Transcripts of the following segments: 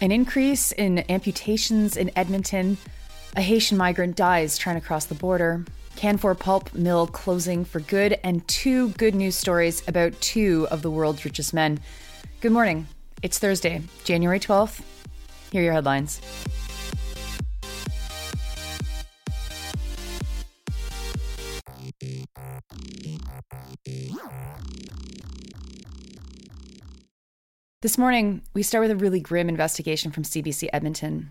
An increase in amputations in Edmonton. A Haitian migrant dies trying to cross the border. Canfor Pulp Mill closing for good, and two good news stories about two of the world's richest men. Good morning. It's Thursday, January 12th. Here are your headlines. This morning, we start with a really grim investigation from CBC Edmonton.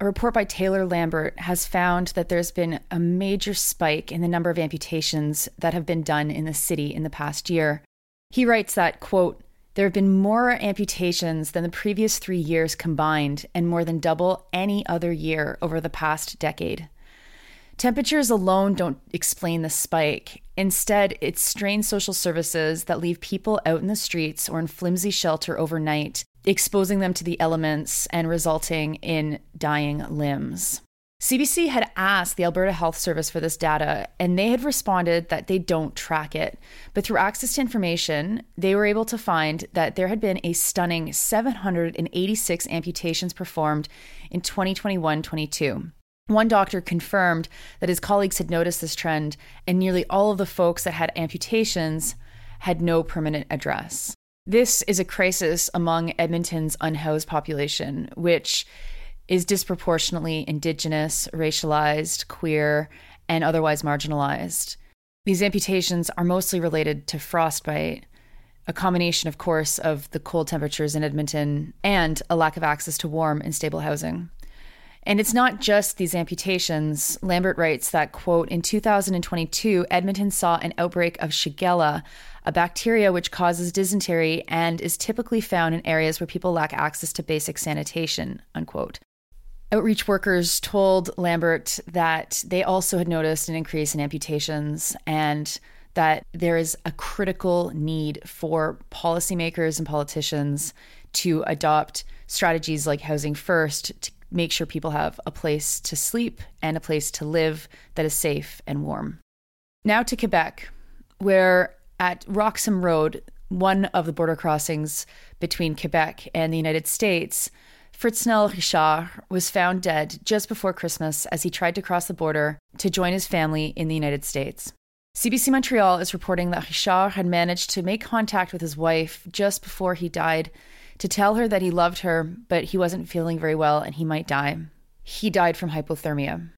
A report by Taylor Lambert has found that there's been a major spike in the number of amputations that have been done in the city in the past year. He writes that, quote, there have been more amputations than the previous three years combined, and more than double any other year over the past decade. Temperatures alone don't explain the spike. Instead, it's strained social services that leave people out in the streets or in flimsy shelter overnight, exposing them to the elements and resulting in dying limbs. CBC had asked the Alberta Health Service for this data, and they had responded that they don't track it. But through access to information, they were able to find that there had been a stunning 786 amputations performed in 2021 22. One doctor confirmed that his colleagues had noticed this trend, and nearly all of the folks that had amputations had no permanent address. This is a crisis among Edmonton's unhoused population, which is disproportionately indigenous, racialized, queer, and otherwise marginalized. These amputations are mostly related to frostbite, a combination, of course, of the cold temperatures in Edmonton and a lack of access to warm and stable housing. And it's not just these amputations. Lambert writes that, quote, in 2022, Edmonton saw an outbreak of Shigella, a bacteria which causes dysentery and is typically found in areas where people lack access to basic sanitation, unquote. Outreach workers told Lambert that they also had noticed an increase in amputations and that there is a critical need for policymakers and politicians to adopt strategies like Housing First to make sure people have a place to sleep and a place to live that is safe and warm. Now to Quebec, where at Roxham Road, one of the border crossings between Quebec and the United States, Fritznel Richard was found dead just before Christmas as he tried to cross the border to join his family in the United States. CBC Montreal is reporting that Richard had managed to make contact with his wife just before he died to tell her that he loved her, but he wasn't feeling very well and he might die. He died from hypothermia.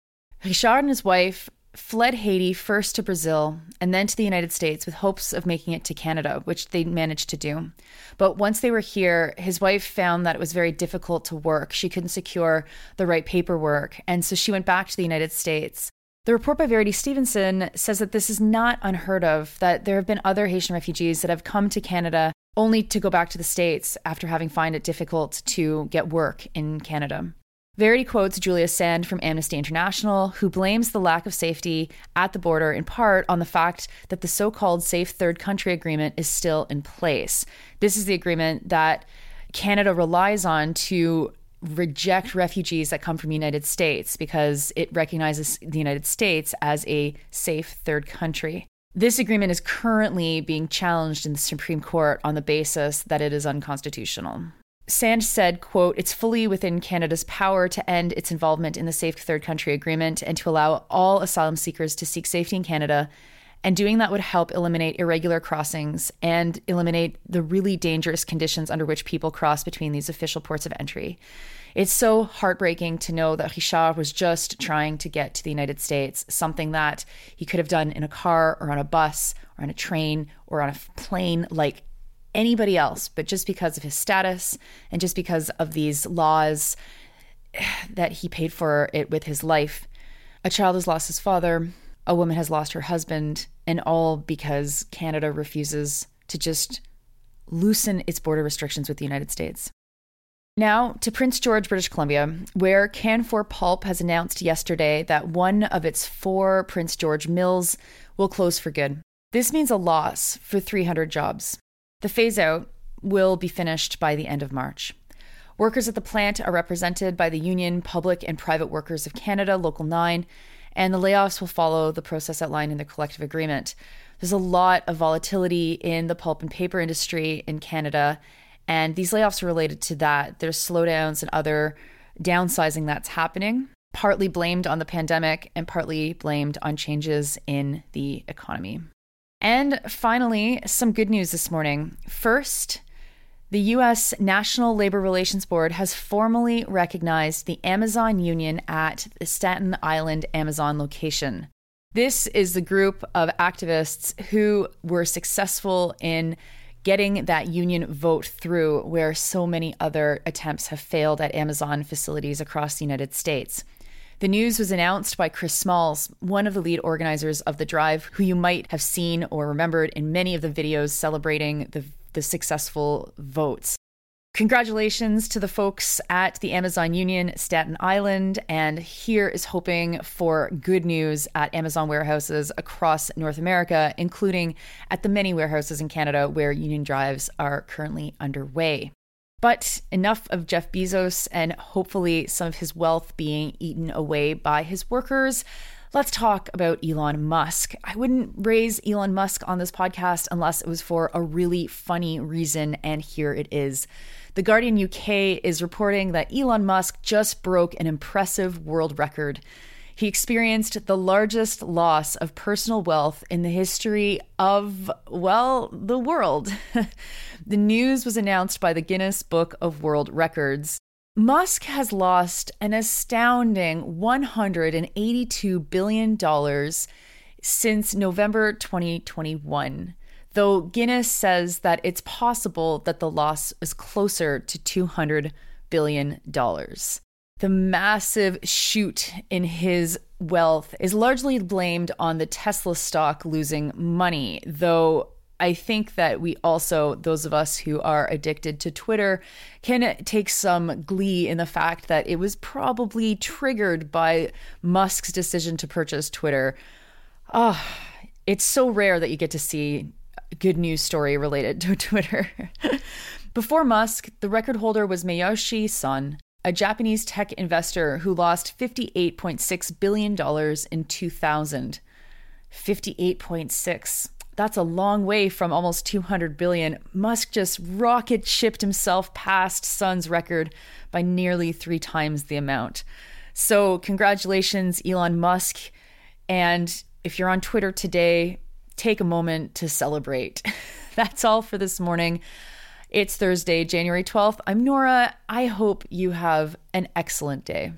Richard and his wife fled Haiti first to Brazil and then to the United States with hopes of making it to Canada, which they managed to do. But once they were here, his wife found that it was very difficult to work. She couldn't secure the right paperwork, and so she went back to the United States. The report by Verity Stevenson says that this is not unheard of, that there have been other Haitian refugees that have come to Canada only to go back to the States after having found it difficult to get work in Canada. Verity quotes Julia Sand from Amnesty International, who blames the lack of safety at the border in part on the fact that the so called Safe Third Country Agreement is still in place. This is the agreement that Canada relies on to reject refugees that come from the United States because it recognizes the United States as a safe third country. This agreement is currently being challenged in the Supreme Court on the basis that it is unconstitutional. Sand said, quote, it's fully within Canada's power to end its involvement in the Safe Third Country Agreement and to allow all asylum seekers to seek safety in Canada. And doing that would help eliminate irregular crossings and eliminate the really dangerous conditions under which people cross between these official ports of entry. It's so heartbreaking to know that Richard was just trying to get to the United States, something that he could have done in a car or on a bus or on a train or on a plane like anybody else. But just because of his status and just because of these laws that he paid for it with his life, a child has lost his father, a woman has lost her husband, and all because Canada refuses to just loosen its border restrictions with the United States. Now to Prince George, British Columbia, where Canfor Pulp has announced yesterday that one of its four Prince George mills will close for good. This means a loss for 300 jobs. The phase out will be finished by the end of March. Workers at the plant are represented by the Union Public and Private Workers of Canada, Local 9, and the layoffs will follow the process outlined in the collective agreement. There's a lot of volatility in the pulp and paper industry in Canada, and these layoffs are related to that. There's slowdowns and other downsizing that's happening, partly blamed on the pandemic and partly blamed on changes in the economy. And finally, some good news this morning. First, the U.S. National Labor Relations Board has formally recognized the Amazon Union at the Staten Island Amazon location. This is the group of activists who were successful in getting that union vote through where so many other attempts have failed at Amazon facilities across the United States. The news was announced by Chris Smalls, one of the lead organizers of the drive, who you might have seen or remembered in many of the videos celebrating the the successful votes. Congratulations to the folks at the Amazon Union Staten Island, and here is hoping for good news at Amazon warehouses across North America, including at the many warehouses in Canada where union drives are currently underway. But enough of Jeff Bezos and hopefully some of his wealth being eaten away by his workers. Let's talk about Elon Musk. I wouldn't raise Elon Musk on this podcast unless it was for a really funny reason, and here it is. The Guardian UK is reporting that Elon Musk just broke an impressive world record. He experienced the largest loss of personal wealth in the history of, well, the world. the news was announced by the Guinness Book of World Records. Musk has lost an astounding $182 billion since November 2021, though Guinness says that it's possible that the loss is closer to $200 billion. The massive shoot in his wealth is largely blamed on the Tesla stock losing money, though I think that we also, those of us who are addicted to Twitter, can take some glee in the fact that it was probably triggered by Musk's decision to purchase Twitter. Ah, oh, it's so rare that you get to see a good news story related to Twitter. Before Musk, the record holder was Masayoshi Son, a Japanese tech investor who lost $58.6 billion in 2000. 58.6 that's a long way from almost 200 billion. Musk just rocket shipped himself past Son's record by nearly three times the amount. So, congratulations, Elon Musk. And if you're on Twitter today, take a moment to celebrate. That's all for this morning. It's Thursday, January 12th. I'm Nora. I hope you have an excellent day.